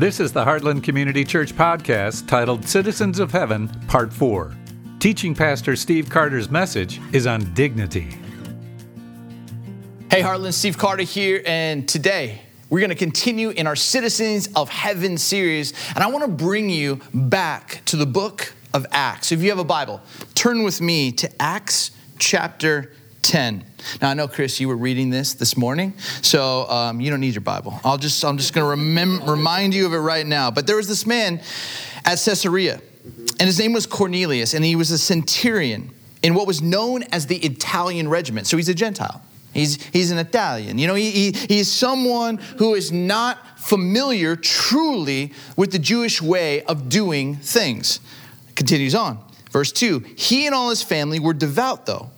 This is the Heartland Community Church podcast titled Citizens of Heaven, Part 4. Teaching Pastor Steve Carter's message is on dignity. Hey, Heartland, Steve Carter here, and today we're going to continue in our Citizens of Heaven series, and I want to bring you back to the book of Acts. If you have a Bible, turn with me to Acts chapter 10. Now I know, Chris, you were reading this this morning, so um, you don't need your Bible. I'll just I'm just going to remem- remind you of it right now. But there was this man at Caesarea, and his name was Cornelius, and he was a centurion in what was known as the Italian regiment. So he's a Gentile. He's, he's an Italian. You know, he, he, he's someone who is not familiar truly with the Jewish way of doing things. Continues on. Verse 2 He and all his family were devout, though,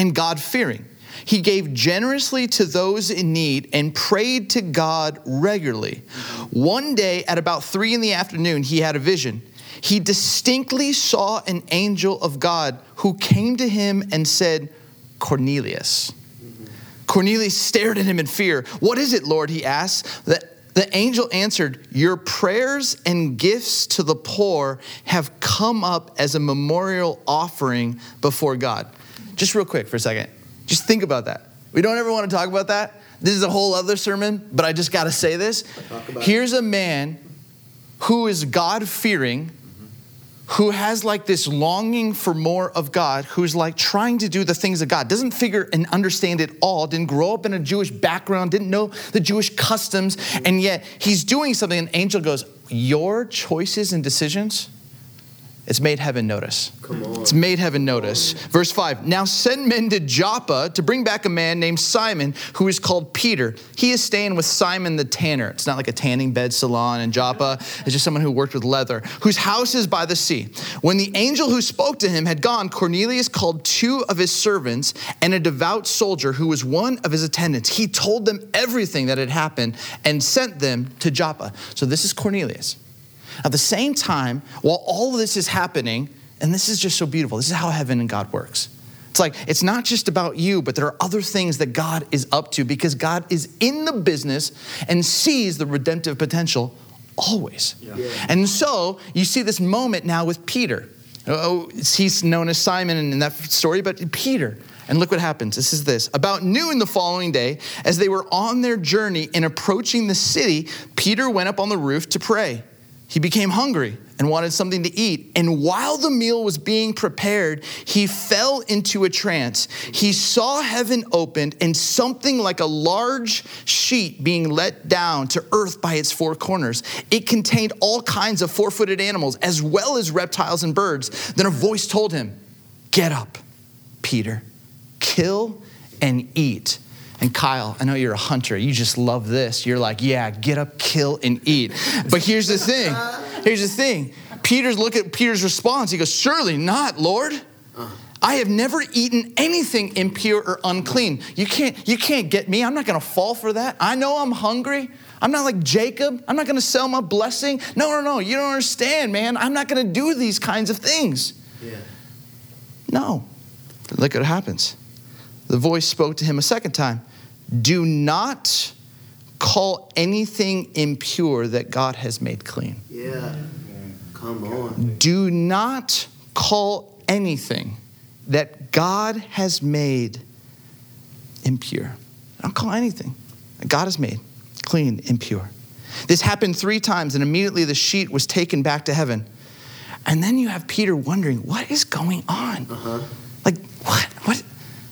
and God fearing. He gave generously to those in need and prayed to God regularly. One day at about three in the afternoon, he had a vision. He distinctly saw an angel of God who came to him and said, Cornelius. Cornelius stared at him in fear. What is it, Lord? He asked. The, the angel answered, Your prayers and gifts to the poor have come up as a memorial offering before God. Just real quick for a second. Just think about that. We don't ever want to talk about that. This is a whole other sermon, but I just got to say this. Here's a man who is God fearing, who has like this longing for more of God, who's like trying to do the things of God, doesn't figure and understand it all, didn't grow up in a Jewish background, didn't know the Jewish customs, and yet he's doing something. An angel goes, Your choices and decisions it's made heaven notice. It's made heaven notice. Verse 5 Now send men to Joppa to bring back a man named Simon who is called Peter. He is staying with Simon the tanner. It's not like a tanning bed salon in Joppa, it's just someone who worked with leather, whose house is by the sea. When the angel who spoke to him had gone, Cornelius called two of his servants and a devout soldier who was one of his attendants. He told them everything that had happened and sent them to Joppa. So this is Cornelius. At the same time, while all of this is happening, and this is just so beautiful, this is how heaven and God works. It's like, it's not just about you, but there are other things that God is up to because God is in the business and sees the redemptive potential always. Yeah. Yeah. And so you see this moment now with Peter. Oh, he's known as Simon in that story, but Peter. And look what happens. This is this. About noon the following day, as they were on their journey and approaching the city, Peter went up on the roof to pray. He became hungry and wanted something to eat. And while the meal was being prepared, he fell into a trance. He saw heaven opened and something like a large sheet being let down to earth by its four corners. It contained all kinds of four footed animals, as well as reptiles and birds. Then a voice told him, Get up, Peter, kill and eat. And Kyle, I know you're a hunter. You just love this. You're like, yeah, get up, kill, and eat. But here's the thing. Here's the thing. Peter's look at Peter's response. He goes, Surely not, Lord. I have never eaten anything impure or unclean. You can't, you can't get me. I'm not gonna fall for that. I know I'm hungry. I'm not like Jacob. I'm not gonna sell my blessing. No, no, no. You don't understand, man. I'm not gonna do these kinds of things. Yeah. No. Look what happens. The voice spoke to him a second time. Do not call anything impure that God has made clean. Yeah. Come on. Do not call anything that God has made impure. Don't call anything that God has made clean, impure. This happened three times, and immediately the sheet was taken back to heaven. And then you have Peter wondering, what is going on? Uh-huh. Like?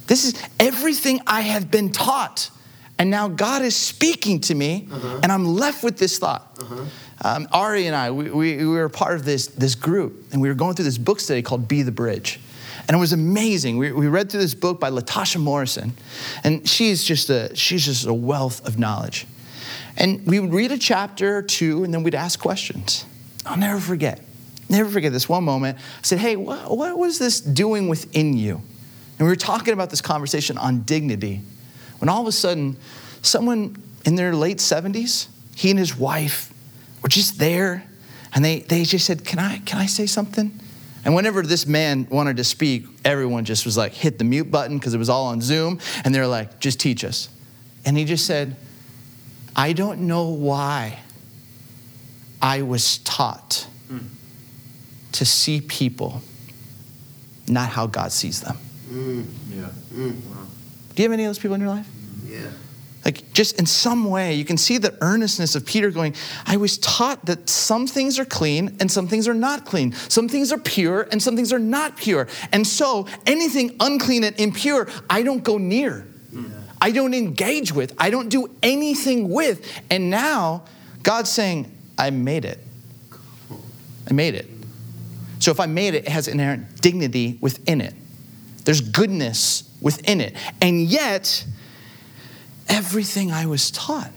This is everything I have been taught. And now God is speaking to me, uh-huh. and I'm left with this thought. Uh-huh. Um, Ari and I, we, we, we were part of this, this group, and we were going through this book study called Be the Bridge. And it was amazing. We, we read through this book by Latasha Morrison, and she's just, a, she's just a wealth of knowledge. And we would read a chapter or two, and then we'd ask questions. I'll never forget, never forget this one moment. I said, Hey, what, what was this doing within you? And we were talking about this conversation on dignity when all of a sudden, someone in their late 70s, he and his wife were just there and they, they just said, can I, can I say something? And whenever this man wanted to speak, everyone just was like, hit the mute button because it was all on Zoom. And they're like, just teach us. And he just said, I don't know why, I was taught hmm. to see people not how God sees them. Mm, Yeah. mm, Do you have any of those people in your life? yeah. Like, just in some way, you can see the earnestness of Peter going, I was taught that some things are clean and some things are not clean. Some things are pure and some things are not pure. And so, anything unclean and impure, I don't go near. I don't engage with. I don't do anything with. And now, God's saying, I made it. I made it. So, if I made it, it has inherent dignity within it. There's goodness within it. And yet, everything I was taught.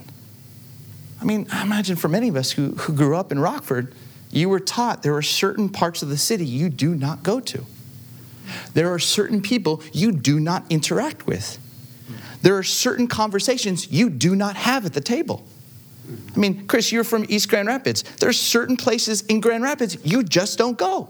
I mean, I imagine for many of us who, who grew up in Rockford, you were taught there are certain parts of the city you do not go to. There are certain people you do not interact with. There are certain conversations you do not have at the table. I mean, Chris, you're from East Grand Rapids. There are certain places in Grand Rapids you just don't go.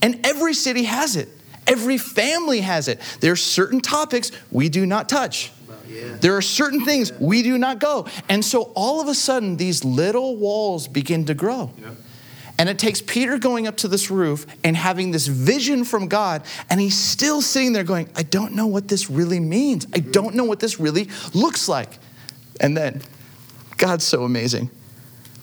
And every city has it. Every family has it. There are certain topics we do not touch. Yeah. There are certain things we do not go. And so all of a sudden, these little walls begin to grow. And it takes Peter going up to this roof and having this vision from God, and he's still sitting there going, I don't know what this really means. I don't know what this really looks like. And then, God's so amazing.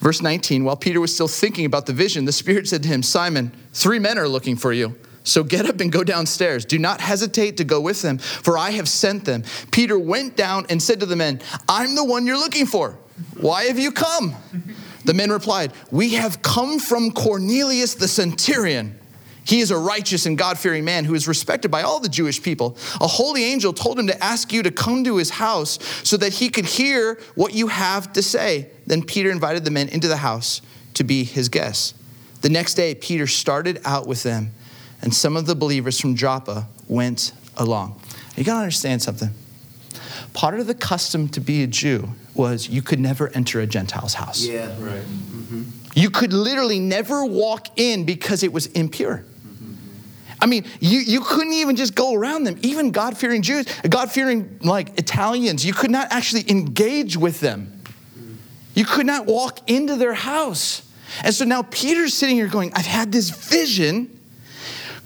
Verse 19, while Peter was still thinking about the vision, the Spirit said to him, Simon, three men are looking for you. So get up and go downstairs. Do not hesitate to go with them, for I have sent them. Peter went down and said to the men, I'm the one you're looking for. Why have you come? The men replied, We have come from Cornelius the centurion. He is a righteous and God fearing man who is respected by all the Jewish people. A holy angel told him to ask you to come to his house so that he could hear what you have to say. Then Peter invited the men into the house to be his guests. The next day, Peter started out with them, and some of the believers from Joppa went along. You gotta understand something. Part of the custom to be a Jew was you could never enter a Gentile's house. Yeah. Right. Mm-hmm. You could literally never walk in because it was impure. Mm-hmm. I mean, you, you couldn't even just go around them. Even God fearing Jews, God fearing like Italians, you could not actually engage with them. Mm. You could not walk into their house. And so now Peter's sitting here going, I've had this vision.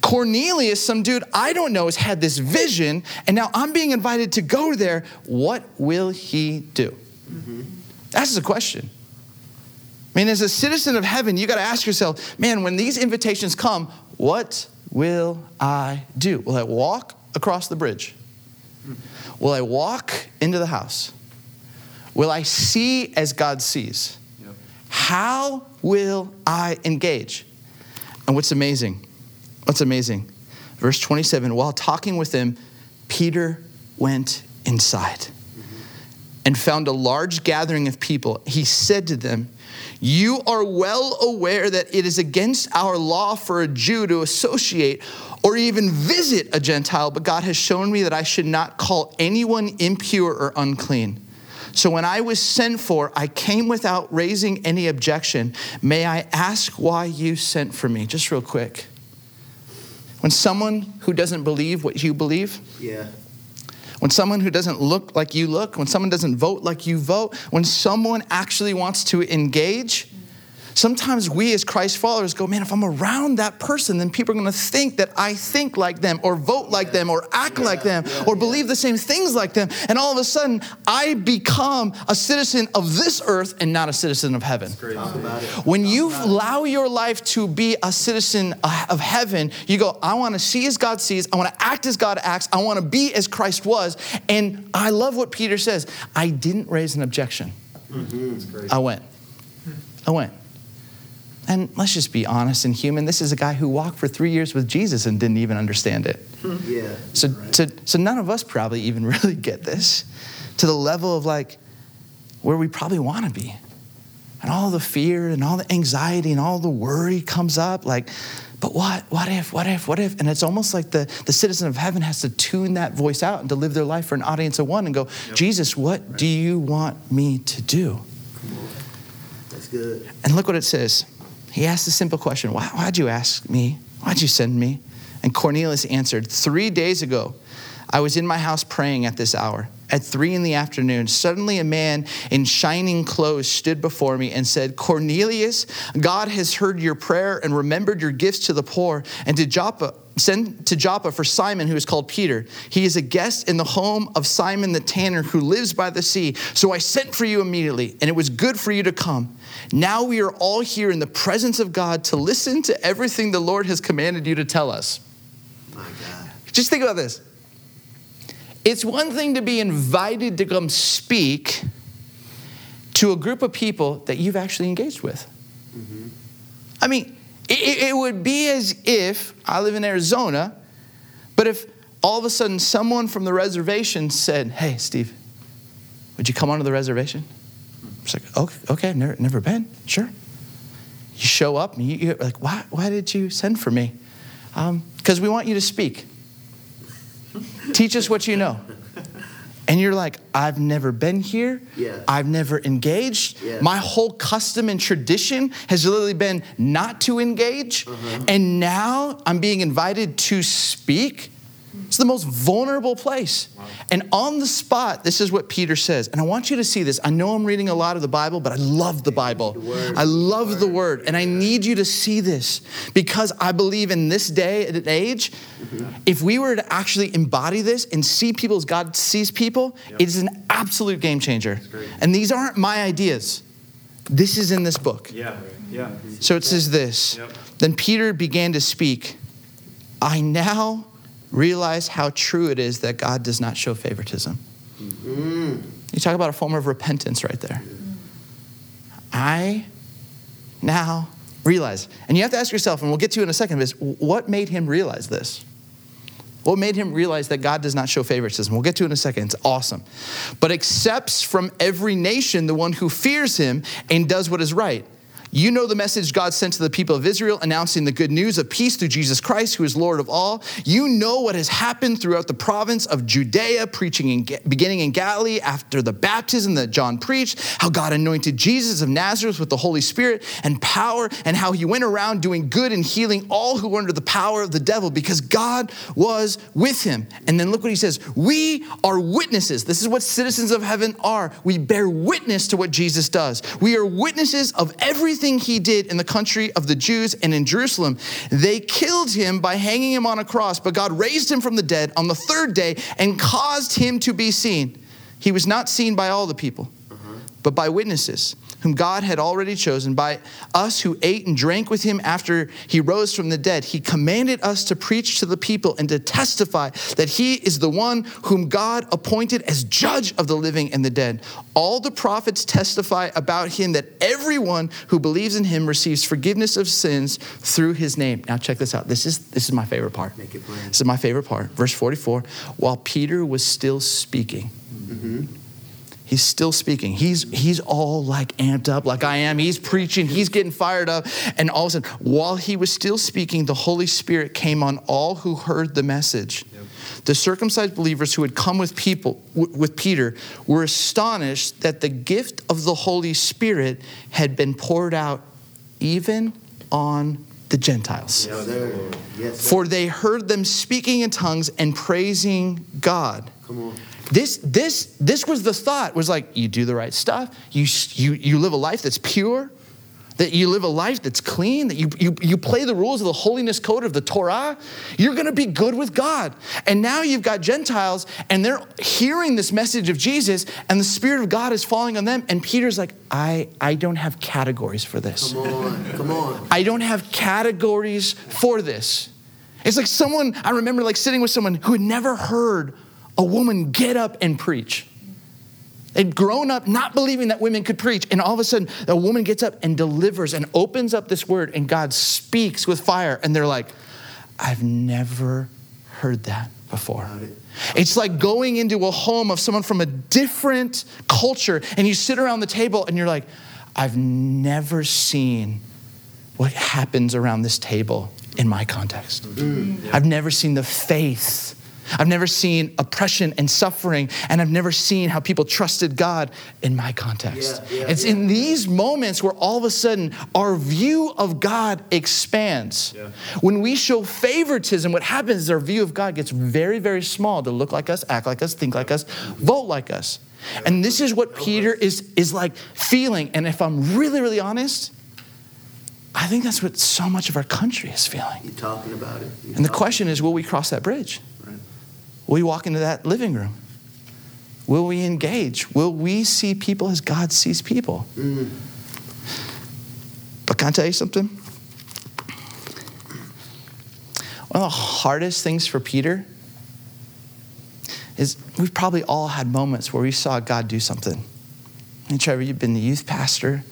Cornelius, some dude I don't know, has had this vision, and now I'm being invited to go there. What will he do? Mm-hmm. That's the question. I mean, as a citizen of heaven, you got to ask yourself, man, when these invitations come, what will I do? Will I walk across the bridge? Will I walk into the house? Will I see as God sees? Yep. How will I engage? And what's amazing, what's amazing, verse 27 while talking with them, Peter went inside and found a large gathering of people. He said to them, You are well aware that it is against our law for a Jew to associate or even visit a Gentile, but God has shown me that I should not call anyone impure or unclean. So when I was sent for, I came without raising any objection. May I ask why you sent for me? Just real quick. When someone who doesn't believe what you believe, Yeah. when someone who doesn't look like you look, when someone doesn't vote like you vote, when someone actually wants to engage, sometimes we as Christ followers go, man, if I'm around that person, then people are going to think that I think like them or vote like them or act like them or believe the same things like them. And all of a sudden, I become a citizen of this earth and not a citizen of heaven. Talk about it. When you allow your life to be a citizen of heaven, you go, I want to see as God sees. I want to act as God acts. I want to be as Christ was. And I love what Peter says. I didn't raise an objection. Mm-hmm. Great. I went. I went. And let's just be honest and human. This is a guy who walked for three years with Jesus and didn't even understand it. Hmm. Yeah. So, to, so none of us probably even really get this to the level of like where we probably want to be. And all the fear and all the anxiety and all the worry comes up like, but what, what if, what if, what if? And it's almost like the, the citizen of heaven has to tune that voice out and to live their life for an audience of one and go, Jesus, what do you want me to do? That's good. And look what it says. He asked a simple question Why, Why'd you ask me? Why'd you send me? And Cornelius answered, Three days ago, I was in my house praying at this hour, at three in the afternoon, suddenly a man in shining clothes stood before me and said, Cornelius, God has heard your prayer and remembered your gifts to the poor, and to Joppa, send to Joppa for Simon, who is called Peter. He is a guest in the home of Simon the tanner, who lives by the sea. So I sent for you immediately, and it was good for you to come. Now we are all here in the presence of God to listen to everything the Lord has commanded you to tell us. My God. Just think about this. It's one thing to be invited to come speak to a group of people that you've actually engaged with. Mm-hmm. I mean, it, it would be as if I live in Arizona, but if all of a sudden someone from the reservation said, Hey, Steve, would you come onto the reservation? It's like, okay, okay never, never been. Sure. You show up and you, you're like, why, why did you send for me? Um, because we want you to speak. Teach us what you know. And you're like, I've never been here. Yeah. I've never engaged. Yeah. My whole custom and tradition has literally been not to engage. Uh-huh. And now I'm being invited to speak. It's the most vulnerable place. And on the spot, this is what Peter says. And I want you to see this. I know I'm reading a lot of the Bible, but I love the Bible. word. I love the word. And I need you to see this because I believe in this day and age, if we were to actually embody this and see people as God sees people, it is an absolute game changer. And these aren't my ideas. This is in this book. Yeah, yeah. So it says this Yep. Then Peter began to speak. I now realize how true it is that God does not show favoritism. Mm-hmm. You talk about a form of repentance right there. I now realize, and you have to ask yourself, and we'll get to in a second, is what made him realize this? What made him realize that God does not show favoritism? We'll get to it in a second. It's awesome. But accepts from every nation the one who fears him and does what is right. You know the message God sent to the people of Israel, announcing the good news of peace through Jesus Christ, who is Lord of all. You know what has happened throughout the province of Judea, preaching in, beginning in Galilee after the baptism that John preached, how God anointed Jesus of Nazareth with the Holy Spirit and power, and how he went around doing good and healing all who were under the power of the devil because God was with him. And then look what he says We are witnesses. This is what citizens of heaven are. We bear witness to what Jesus does. We are witnesses of everything he did in the country of the Jews and in Jerusalem. They killed him by hanging him on a cross, but God raised him from the dead on the third day and caused him to be seen. He was not seen by all the people, but by witnesses whom God had already chosen, by us who ate and drank with him after he rose from the dead. He commanded us to preach to the people and to testify that he is the one whom God appointed as judge of the living and the dead. All the prophets testify about him that everyone who believes in him receives forgiveness of sins through his name. Now check this out. This is this is my favorite part. Make it plain. This is my favorite part. Verse 44. While Peter was still speaking, mm-hmm. He's still speaking. He's he's all like amped up, like I am. He's preaching. He's getting fired up. And all of a sudden, while he was still speaking, the Holy Spirit came on all who heard the message. The circumcised believers who had come with people with Peter were astonished that the gift of the Holy Spirit had been poured out even on the Gentiles. Yes, sir. Yes, sir. For they heard them speaking in tongues and praising God. This, this, this was the thought was like, you do the right stuff, you, you, you live a life that's pure, that you live a life that's clean, that you, you, you play the rules of the holiness code of the Torah, you're gonna be good with God. And now you've got Gentiles and they're hearing this message of Jesus and the Spirit of God is falling on them. And Peter's like, I, I don't have categories for this. Come on. Come on. I don't have categories for this. It's like someone, I remember like sitting with someone who had never heard a woman get up and preach. They'd grown up not believing that women could preach, and all of a sudden, a woman gets up and delivers and opens up this word, and God speaks with fire, and they're like, I've never heard that before. It's like going into a home of someone from a different culture, and you sit around the table and you're like, I've never seen what happens around this table in my context. Mm-hmm. I've never seen the faith I've never seen oppression and suffering, and I've never seen how people trusted God in my context. Yeah, yeah, it's yeah. in these moments where all of a sudden our view of God expands. When we show favoritism, what happens is our view of God gets very, very small to look like us, act like us, think like us, vote like us. And this is what Peter is, is like feeling. And if I'm really, really honest, I think that's what so much of our country is feeling. You talking about it? You And the question is will we cross that bridge? Will we walk into that living room? Will we engage? Will we see people as God sees people? Mm. But can I tell you something? One of the hardest things for Peter is we've probably all had moments where we saw God do something. And Trevor, you've been the youth pastor.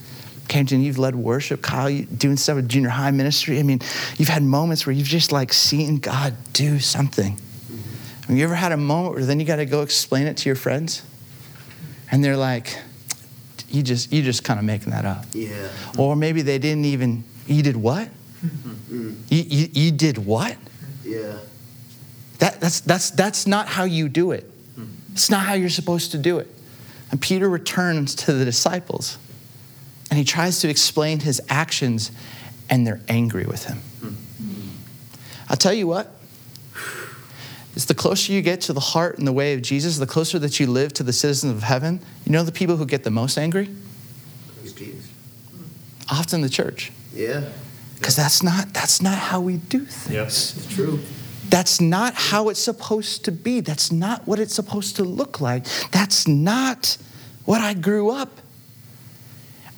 Camden, you've led worship. Kyle, you doing stuff with junior high ministry. I mean, you've had moments where you've just like seen God do something. Have you ever had a moment where then you got to go explain it to your friends? And they're like, you just, you just kind of making that up. Yeah. Or maybe they didn't even, you did what? Mm. You, you, you did what? Yeah. That, that's, that's, that's not how you do it. It's not how you're supposed to do it. And Peter returns to the disciples and he tries to explain his actions, and they're angry with him. I'll tell you what, it's the closer you get to the heart and the way of Jesus, the closer that you live to the citizens of heaven, you know the people who get the most angry? It's Jesus. Often the church. Yeah. Because that's not, that's not how we do things. Yes, it's true. That's not how it's supposed to be. That's not what it's supposed to look like. That's not what I grew up.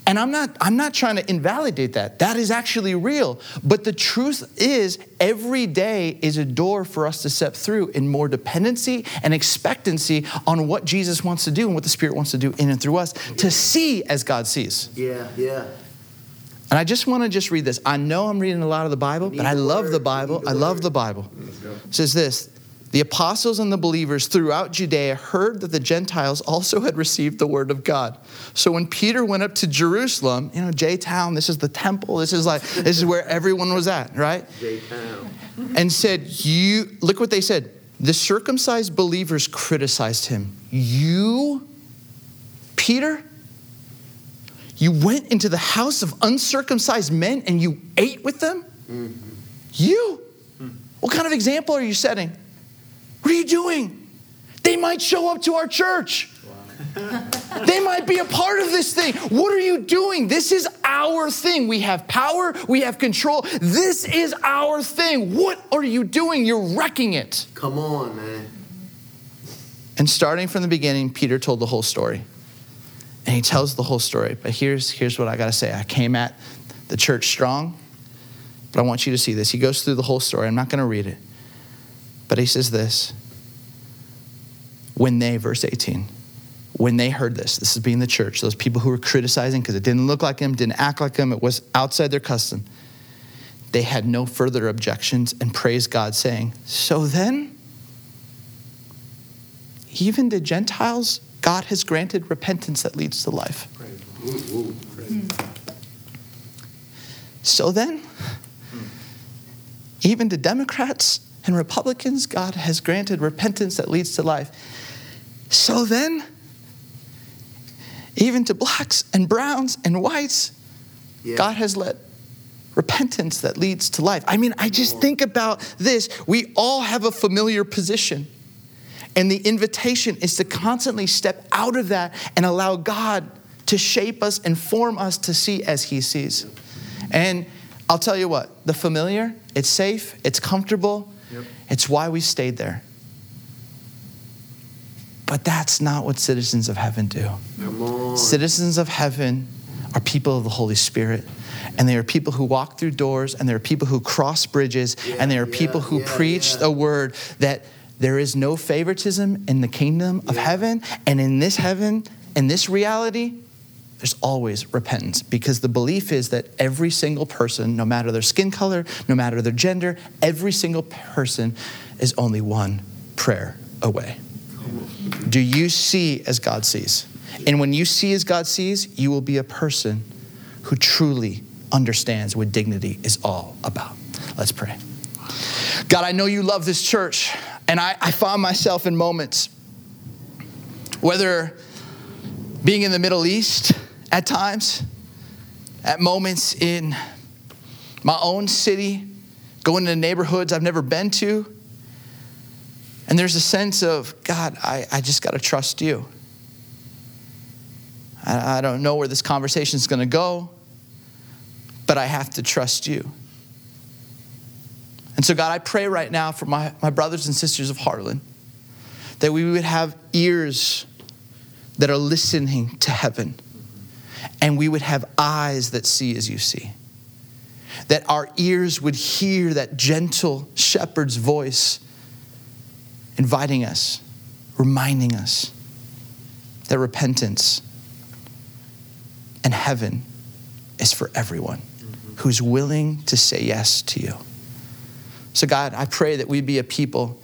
And I'm not, I'm not trying to invalidate that. That is actually real. But the truth is, every day is a door for us to step through in more dependency and expectancy on what Jesus wants to do and what the Spirit wants to do in and through us to see as God sees. Yeah. Yeah. And I just want to just read this. I know I'm reading a lot of the Bible, but I love the Bible. I love the Bible. It says this The apostles and the believers throughout Judea heard that the Gentiles also had received the word of God. So when Peter went up to Jerusalem, you know, J Town, this is the temple, this is like, this is where everyone was at, right? J Town. And said, You, look what they said. The circumcised believers criticized him. You, Peter, you went into the house of uncircumcised men and you ate with them? Mm-hmm. You? Hmm. What kind of example are you setting? You doing? They might show up to our church. they might be a part of this thing. What are you doing? This is our thing. We have power, we have control. This is our thing. What are you doing? You're wrecking it. Come on, man. And starting from the beginning, Peter told the whole story. And he tells the whole story. But here's, here's what I got to say I came at the church strong, but I want you to see this. He goes through the whole story. I'm not going to read it. But he says this When they, verse 18, when they heard this, this is being the church, those people who were criticizing because it didn't look like him, didn't act like him, it was outside their custom, they had no further objections and praised God, saying, So then, even the Gentiles, God has granted repentance that leads to life. So then, even to Democrats and Republicans, God has granted repentance that leads to life. So then, even to blacks and browns and whites, Yeah. God has let repentance that leads to life. I mean, I just think about this. We all have a familiar position. And the invitation is to constantly step out of that and allow God to shape us and form us to see as He sees. And I'll tell you what, the familiar, it's safe, it's comfortable, it's why we stayed there. But that's not what citizens of heaven do. Citizens of heaven are people of the Holy Spirit. And they are people who walk through doors, and they are people who cross bridges, and they are Yeah, people who yeah, preach yeah. the word that there is no favoritism in the kingdom of heaven. And in this heaven, in this reality, there's always repentance because the belief is that every single person, no matter their skin color, no matter their gender, every single person is only one prayer away. Do you see as God sees? And when you see as God sees, you will be a person who truly understands what dignity is all about. Let's pray. God, I know you love this church. And I, I found myself in moments, whether being in the Middle East at times, at moments in my own city, going to neighborhoods I've never been to. And there's a sense of, God, I, I just got to trust you. I, I don't know where this conversation is going to go, but I have to trust you. And so, God, I pray right now for my, my brothers and sisters of Heartland that we would have ears that are listening to heaven and we would have eyes that see as you see. That our ears would hear that gentle shepherd's voice inviting us, reminding us that repentance and heaven is for everyone mm-hmm. who's willing to say yes to you. So, God, I pray that we be a people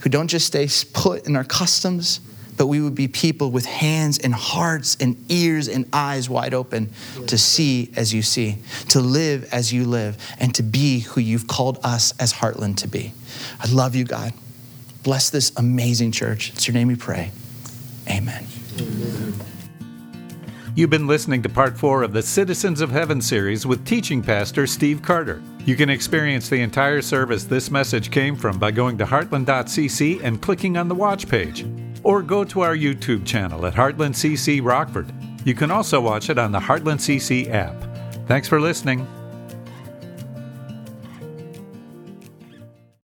who don't just stay put in our customs, but we would be people with hands and hearts and ears and eyes wide open to see as you see, to live as you live, and to be who you've called us as Heartland to be. I love you, God. Bless this amazing church. It's your name we pray. Amen. You've been listening to part four of the Citizens of Heaven series with teaching pastor Steve Carter. You can experience the entire service this message came from by going to heartland.cc and clicking on the watch page, or go to our YouTube channel at Heartland CC Rockford. You can also watch it on the Heartland CC app. Thanks for listening.